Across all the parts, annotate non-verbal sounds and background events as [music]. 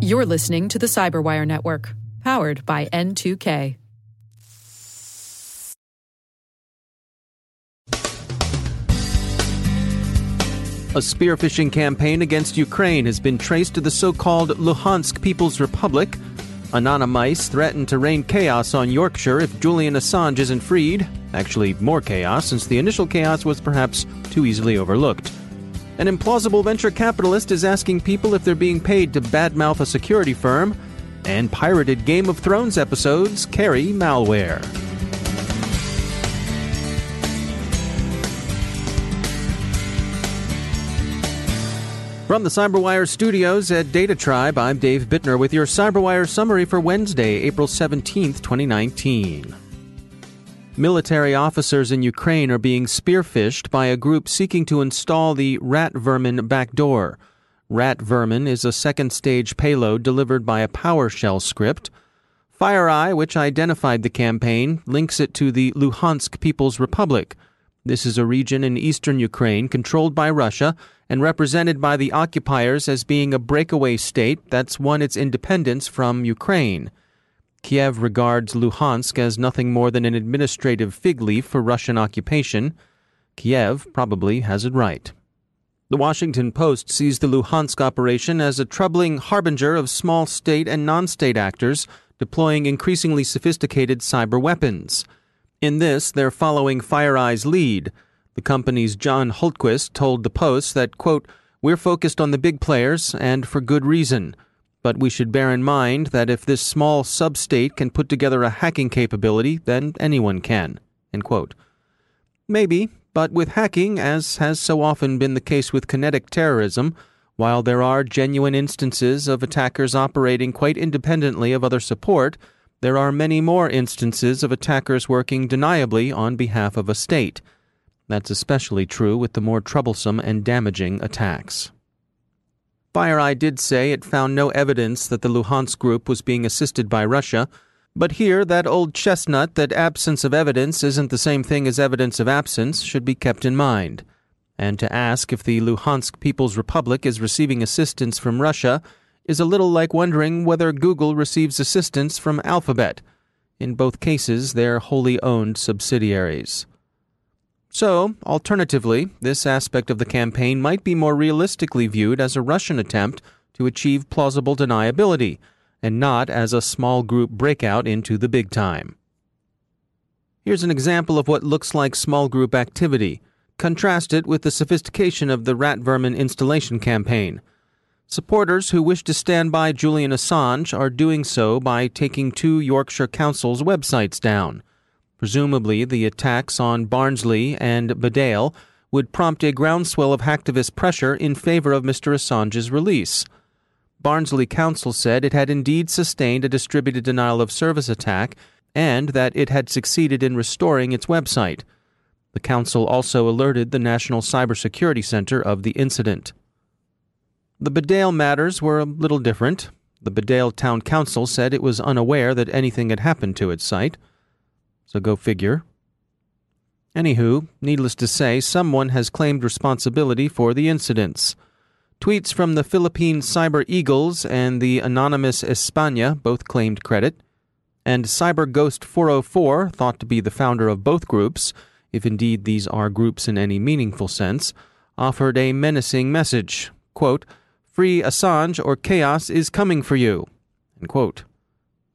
You're listening to the Cyberwire Network, powered by N2K. A spearphishing campaign against Ukraine has been traced to the so called Luhansk People's Republic. Anonymice threatened to rain chaos on Yorkshire if Julian Assange isn't freed. Actually, more chaos, since the initial chaos was perhaps too easily overlooked. An implausible venture capitalist is asking people if they're being paid to badmouth a security firm. And pirated Game of Thrones episodes carry malware. From the CyberWire studios at Data Tribe, I'm Dave Bittner with your CyberWire summary for Wednesday, April 17th, 2019. Military officers in Ukraine are being spearfished by a group seeking to install the Rat Vermin backdoor. Rat Vermin is a second stage payload delivered by a PowerShell script. FireEye, which identified the campaign, links it to the Luhansk People's Republic. This is a region in eastern Ukraine controlled by Russia and represented by the occupiers as being a breakaway state that's won its independence from Ukraine. Kiev regards Luhansk as nothing more than an administrative fig leaf for Russian occupation. Kiev probably has it right. The Washington Post sees the Luhansk operation as a troubling harbinger of small state and non state actors deploying increasingly sophisticated cyber weapons. In this, they're following FireEye's lead. The company's John Hultquist told the Post that, quote, We're focused on the big players, and for good reason. But we should bear in mind that if this small sub-state can put together a hacking capability, then anyone can. Maybe, but with hacking, as has so often been the case with kinetic terrorism, while there are genuine instances of attackers operating quite independently of other support, there are many more instances of attackers working deniably on behalf of a state. That's especially true with the more troublesome and damaging attacks. FireEye did say it found no evidence that the Luhansk group was being assisted by Russia, but here that old chestnut that absence of evidence isn't the same thing as evidence of absence should be kept in mind. And to ask if the Luhansk People's Republic is receiving assistance from Russia is a little like wondering whether Google receives assistance from Alphabet. In both cases, they're wholly owned subsidiaries. So, alternatively, this aspect of the campaign might be more realistically viewed as a Russian attempt to achieve plausible deniability, and not as a small group breakout into the big time. Here's an example of what looks like small group activity. Contrast it with the sophistication of the rat vermin installation campaign. Supporters who wish to stand by Julian Assange are doing so by taking two Yorkshire councils' websites down. Presumably, the attacks on Barnsley and Bedale would prompt a groundswell of hacktivist pressure in favor of Mr. Assange's release. Barnsley Council said it had indeed sustained a distributed denial of service attack and that it had succeeded in restoring its website. The council also alerted the National Cybersecurity Center of the incident. The Bedale matters were a little different. The Bedale Town Council said it was unaware that anything had happened to its site. So go figure. Anywho, needless to say, someone has claimed responsibility for the incidents. Tweets from the Philippine Cyber Eagles and the anonymous España both claimed credit. And Cyber Ghost 404, thought to be the founder of both groups, if indeed these are groups in any meaningful sense, offered a menacing message. Quote, Free Assange or chaos is coming for you.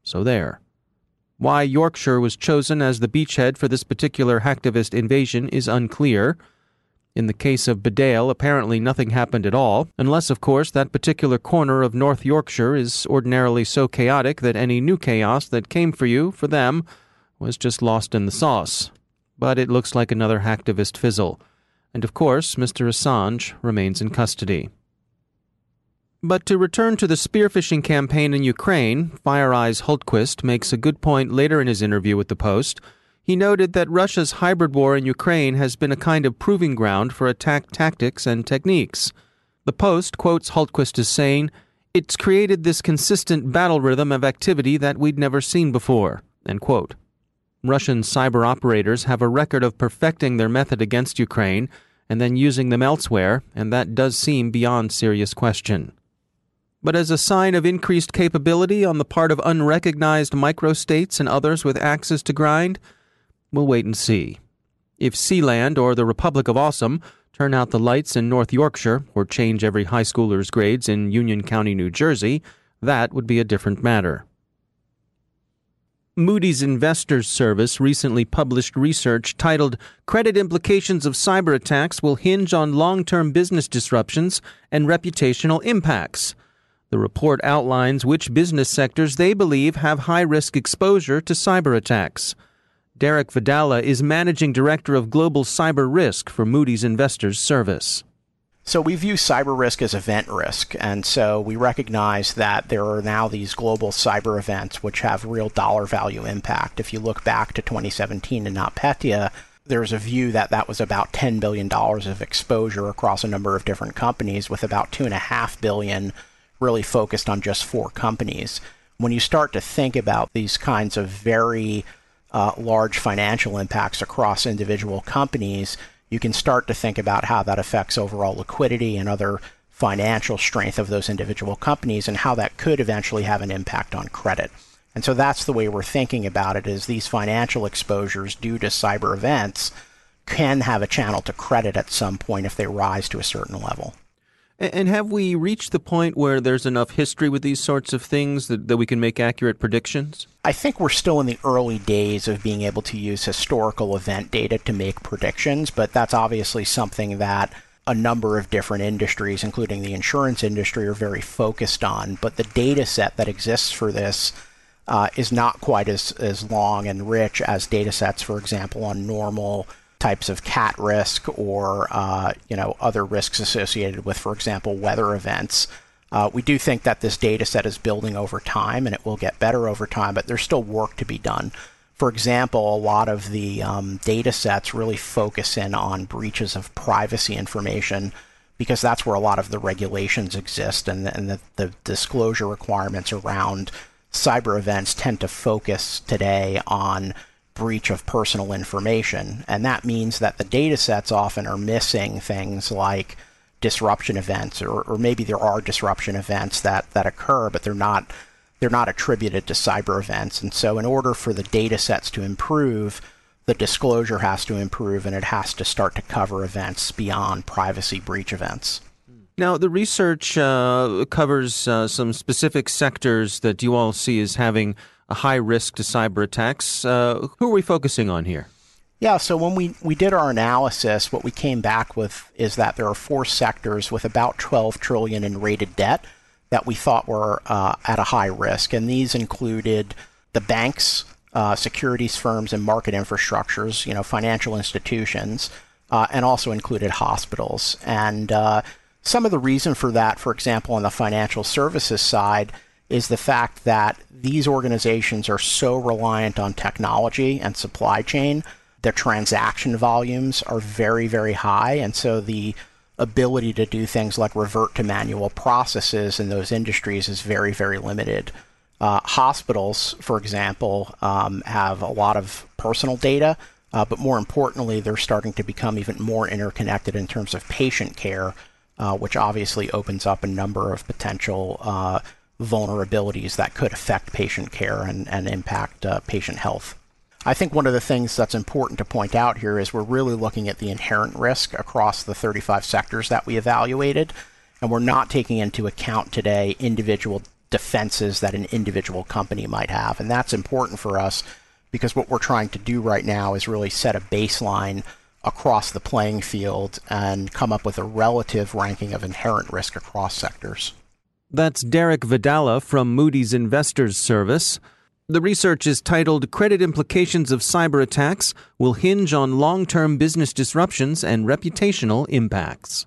So there. Why Yorkshire was chosen as the beachhead for this particular hacktivist invasion is unclear. In the case of Bedale, apparently nothing happened at all, unless, of course, that particular corner of North Yorkshire is ordinarily so chaotic that any new chaos that came for you, for them, was just lost in the sauce. But it looks like another hacktivist fizzle. And of course, Mr. Assange remains in custody. But to return to the spearfishing campaign in Ukraine, FireEye's Hultquist makes a good point later in his interview with the Post. He noted that Russia's hybrid war in Ukraine has been a kind of proving ground for attack tactics and techniques. The Post quotes Hultquist as saying, It's created this consistent battle rhythm of activity that we'd never seen before. Russian cyber operators have a record of perfecting their method against Ukraine and then using them elsewhere, and that does seem beyond serious question. But as a sign of increased capability on the part of unrecognized microstates and others with axes to grind? We'll wait and see. If Sealand or the Republic of Awesome turn out the lights in North Yorkshire or change every high schooler's grades in Union County, New Jersey, that would be a different matter. Moody's Investors Service recently published research titled Credit Implications of Cyber Attacks Will Hinge on Long Term Business Disruptions and Reputational Impacts. The report outlines which business sectors they believe have high risk exposure to cyber attacks. Derek Vadala is Managing Director of Global Cyber Risk for Moody's Investors Service. So we view cyber risk as event risk. And so we recognize that there are now these global cyber events which have real dollar value impact. If you look back to 2017 in NotPetya, there's a view that that was about $10 billion of exposure across a number of different companies, with about $2.5 billion really focused on just four companies. When you start to think about these kinds of very uh, large financial impacts across individual companies, you can start to think about how that affects overall liquidity and other financial strength of those individual companies and how that could eventually have an impact on credit. And so that's the way we're thinking about it is these financial exposures due to cyber events can have a channel to credit at some point if they rise to a certain level. And have we reached the point where there's enough history with these sorts of things that, that we can make accurate predictions? I think we're still in the early days of being able to use historical event data to make predictions, but that's obviously something that a number of different industries, including the insurance industry, are very focused on. But the data set that exists for this uh, is not quite as, as long and rich as data sets, for example, on normal types of cat risk or uh, you know other risks associated with, for example, weather events. Uh, we do think that this data set is building over time and it will get better over time, but there's still work to be done. For example, a lot of the um, data sets really focus in on breaches of privacy information because that's where a lot of the regulations exist and, and the, the disclosure requirements around cyber events tend to focus today on breach of personal information. And that means that the data sets often are missing things like disruption events, or, or maybe there are disruption events that, that occur, but they're not they're not attributed to cyber events. And so in order for the data sets to improve, the disclosure has to improve and it has to start to cover events beyond privacy breach events. Now, the research uh, covers uh, some specific sectors that you all see as having a high risk to cyber attacks. Uh, who are we focusing on here? Yeah, so when we, we did our analysis, what we came back with is that there are four sectors with about 12 trillion in rated debt that we thought were uh, at a high risk, and these included the banks, uh, securities firms, and market infrastructures, you know, financial institutions, uh, and also included hospitals. And uh, some of the reason for that, for example, on the financial services side, is the fact that these organizations are so reliant on technology and supply chain. Their transaction volumes are very, very high. And so the ability to do things like revert to manual processes in those industries is very, very limited. Uh, hospitals, for example, um, have a lot of personal data, uh, but more importantly, they're starting to become even more interconnected in terms of patient care, uh, which obviously opens up a number of potential uh, vulnerabilities that could affect patient care and, and impact uh, patient health. I think one of the things that's important to point out here is we're really looking at the inherent risk across the 35 sectors that we evaluated, and we're not taking into account today individual defenses that an individual company might have. And that's important for us because what we're trying to do right now is really set a baseline across the playing field and come up with a relative ranking of inherent risk across sectors. That's Derek Vadala from Moody's Investors Service. The research is titled Credit Implications of Cyber Attacks Will Hinge on Long Term Business Disruptions and Reputational Impacts.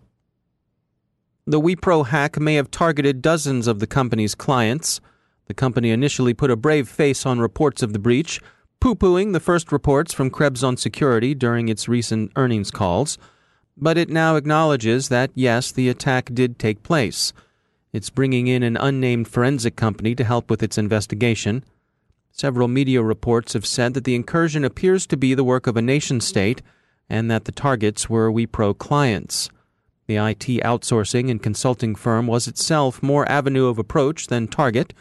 The Wipro hack may have targeted dozens of the company's clients. The company initially put a brave face on reports of the breach, poo pooing the first reports from Krebs on security during its recent earnings calls. But it now acknowledges that, yes, the attack did take place. It's bringing in an unnamed forensic company to help with its investigation. Several media reports have said that the incursion appears to be the work of a nation state and that the targets were Wipro clients. The IT outsourcing and consulting firm was itself more avenue of approach than target.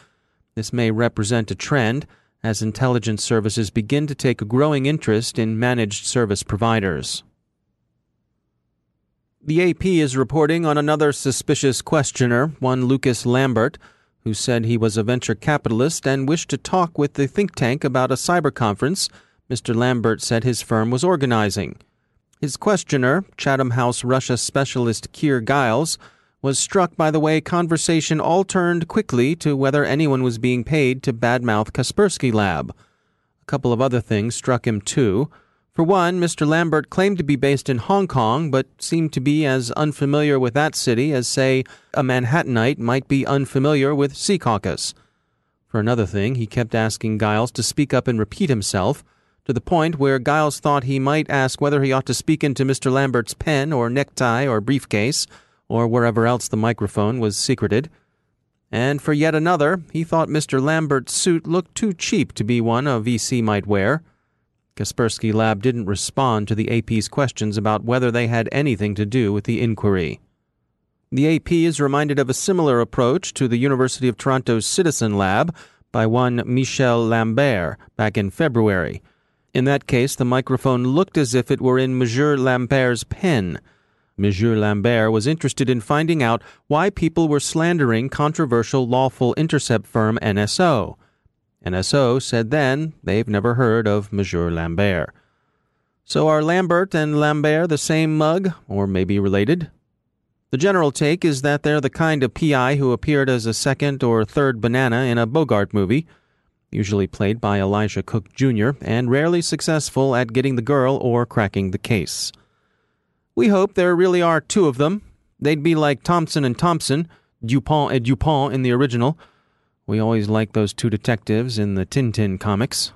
This may represent a trend as intelligence services begin to take a growing interest in managed service providers. The AP is reporting on another suspicious questioner, one Lucas Lambert, who said he was a venture capitalist and wished to talk with the think tank about a cyber conference Mr. Lambert said his firm was organizing. His questioner, Chatham House Russia specialist Keir Giles, was struck by the way conversation all turned quickly to whether anyone was being paid to badmouth Kaspersky Lab. A couple of other things struck him too. For one, Mr. Lambert claimed to be based in Hong Kong, but seemed to be as unfamiliar with that city as, say, a Manhattanite might be unfamiliar with Secaucus. For another thing, he kept asking Giles to speak up and repeat himself, to the point where Giles thought he might ask whether he ought to speak into Mr. Lambert's pen or necktie or briefcase, or wherever else the microphone was secreted. And for yet another, he thought Mr. Lambert's suit looked too cheap to be one a VC might wear. Kaspersky Lab didn't respond to the AP's questions about whether they had anything to do with the inquiry. The AP is reminded of a similar approach to the University of Toronto's Citizen Lab by one Michel Lambert back in February. In that case, the microphone looked as if it were in Monsieur Lambert's pen. Monsieur Lambert was interested in finding out why people were slandering controversial lawful intercept firm NSO. NSO said then they've never heard of Monsieur Lambert. So are Lambert and Lambert the same mug, or maybe related? The general take is that they're the kind of PI who appeared as a second or third banana in a Bogart movie usually played by Elisha Cook Jr., and rarely successful at getting the girl or cracking the case. We hope there really are two of them. They'd be like Thomson and Thompson, Dupond and Dupont in the original. We always like those two detectives in the Tintin comics.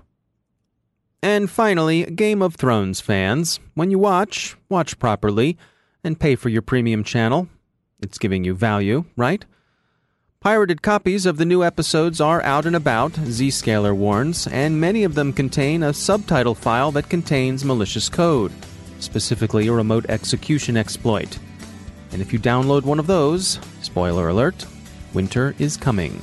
And finally, Game of Thrones fans, when you watch, watch properly and pay for your premium channel. It's giving you value, right? Pirated copies of the new episodes are out and about, Zscaler warns, and many of them contain a subtitle file that contains malicious code, specifically a remote execution exploit. And if you download one of those, spoiler alert, winter is coming.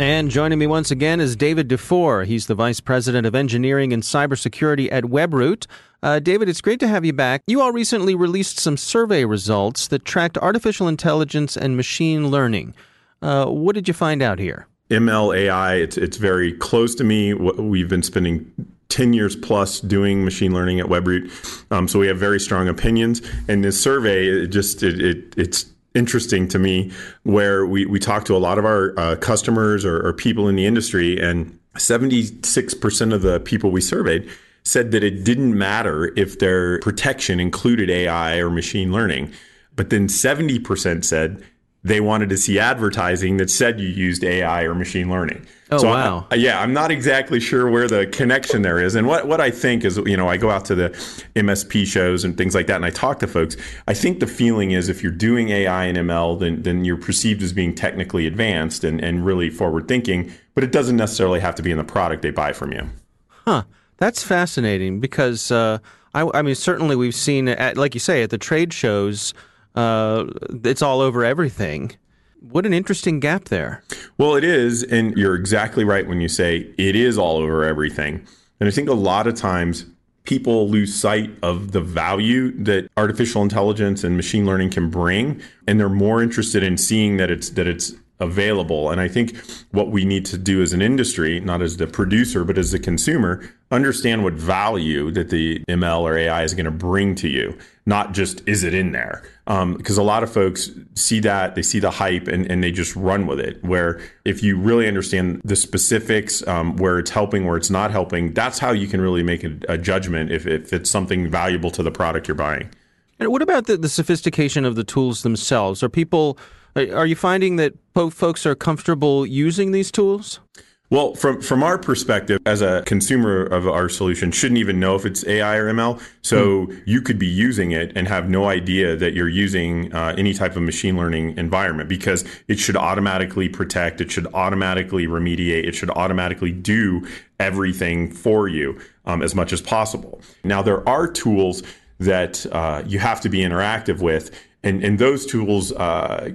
And joining me once again is David Dufour. He's the Vice President of Engineering and Cybersecurity at Webroot. Uh, David, it's great to have you back. You all recently released some survey results that tracked artificial intelligence and machine learning. Uh, what did you find out here? ML AI, it's, it's very close to me. We've been spending 10 years plus doing machine learning at Webroot. Um, so we have very strong opinions. And this survey, it just it, it it's interesting to me where we, we talk to a lot of our uh, customers or, or people in the industry, and 76% of the people we surveyed said that it didn't matter if their protection included AI or machine learning. But then 70% said they wanted to see advertising that said you used AI or machine learning. Oh so wow! I, yeah, I'm not exactly sure where the connection there is. And what what I think is, you know, I go out to the MSP shows and things like that, and I talk to folks. I think the feeling is if you're doing AI and ML, then then you're perceived as being technically advanced and and really forward thinking. But it doesn't necessarily have to be in the product they buy from you. Huh. That's fascinating because uh, I, I mean certainly we've seen at like you say at the trade shows uh, it's all over everything. What an interesting gap there. Well, it is. And you're exactly right when you say it is all over everything. And I think a lot of times people lose sight of the value that artificial intelligence and machine learning can bring and they're more interested in seeing that it's that it's available. And I think what we need to do as an industry, not as the producer, but as the consumer, understand what value that the ML or AI is going to bring to you, not just is it in there. Because um, a lot of folks see that, they see the hype, and, and they just run with it. Where if you really understand the specifics, um, where it's helping, where it's not helping, that's how you can really make a, a judgment if, if it's something valuable to the product you're buying. And what about the, the sophistication of the tools themselves? Are people are you finding that folks are comfortable using these tools? Well, from from our perspective, as a consumer of our solution, shouldn't even know if it's AI or ML. So mm. you could be using it and have no idea that you're using uh, any type of machine learning environment because it should automatically protect, it should automatically remediate, it should automatically do everything for you um, as much as possible. Now there are tools that uh, you have to be interactive with and, and those tools uh,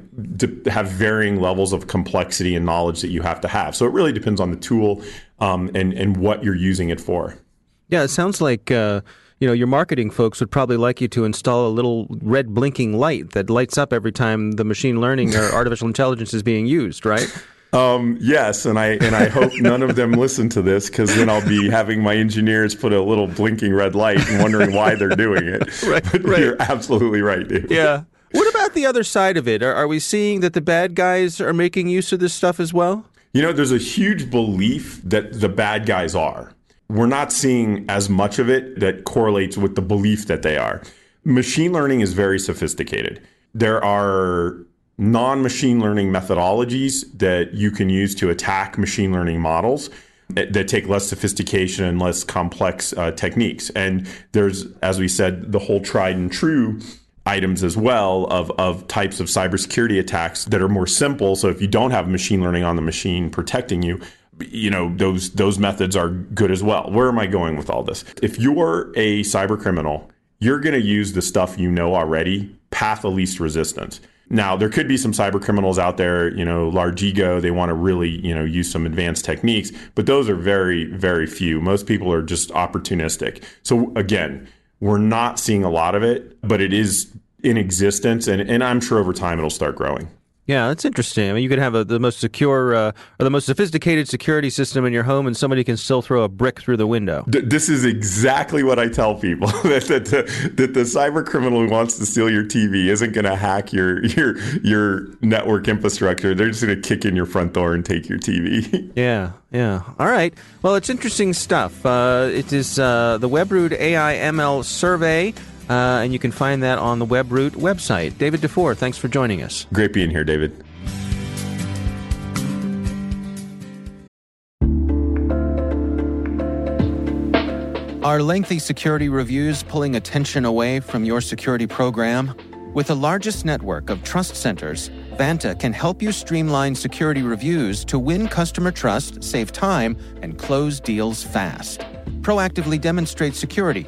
have varying levels of complexity and knowledge that you have to have. So it really depends on the tool um, and and what you're using it for. Yeah, it sounds like. Uh, you know, your marketing folks would probably like you to install a little red blinking light that lights up every time the machine learning or [laughs] artificial intelligence is being used, right? Um, yes, and I and I hope none of them listen to this because then I'll be having my engineers put a little blinking red light and wondering why they're doing it. [laughs] right, [laughs] but right. You're absolutely right, dude. Yeah, the other side of it? Are, are we seeing that the bad guys are making use of this stuff as well? You know, there's a huge belief that the bad guys are. We're not seeing as much of it that correlates with the belief that they are. Machine learning is very sophisticated. There are non machine learning methodologies that you can use to attack machine learning models that take less sophistication and less complex uh, techniques. And there's, as we said, the whole tried and true items as well of, of types of cybersecurity attacks that are more simple. So if you don't have machine learning on the machine protecting you, you know those those methods are good as well. Where am I going with all this? If you're a cyber criminal, you're going to use the stuff you know already, path of least resistance. Now, there could be some cyber criminals out there, you know, large ego, they want to really, you know, use some advanced techniques, but those are very, very few. Most people are just opportunistic. So again, we're not seeing a lot of it, but it is in existence, and, and I'm sure over time it'll start growing. Yeah, that's interesting. I mean, you could have a, the most secure uh, or the most sophisticated security system in your home, and somebody can still throw a brick through the window. D- this is exactly what I tell people [laughs] that, that, the, that the cyber criminal who wants to steal your TV isn't going to hack your your your network infrastructure. They're just going to kick in your front door and take your TV. [laughs] yeah, yeah. All right. Well, it's interesting stuff. Uh, it is uh, the Webroot AI ML survey. Uh, and you can find that on the Webroot website. David Dufour, thanks for joining us. Great being here, David. Are lengthy security reviews pulling attention away from your security program? With the largest network of trust centers, Vanta can help you streamline security reviews to win customer trust, save time, and close deals fast. Proactively demonstrate security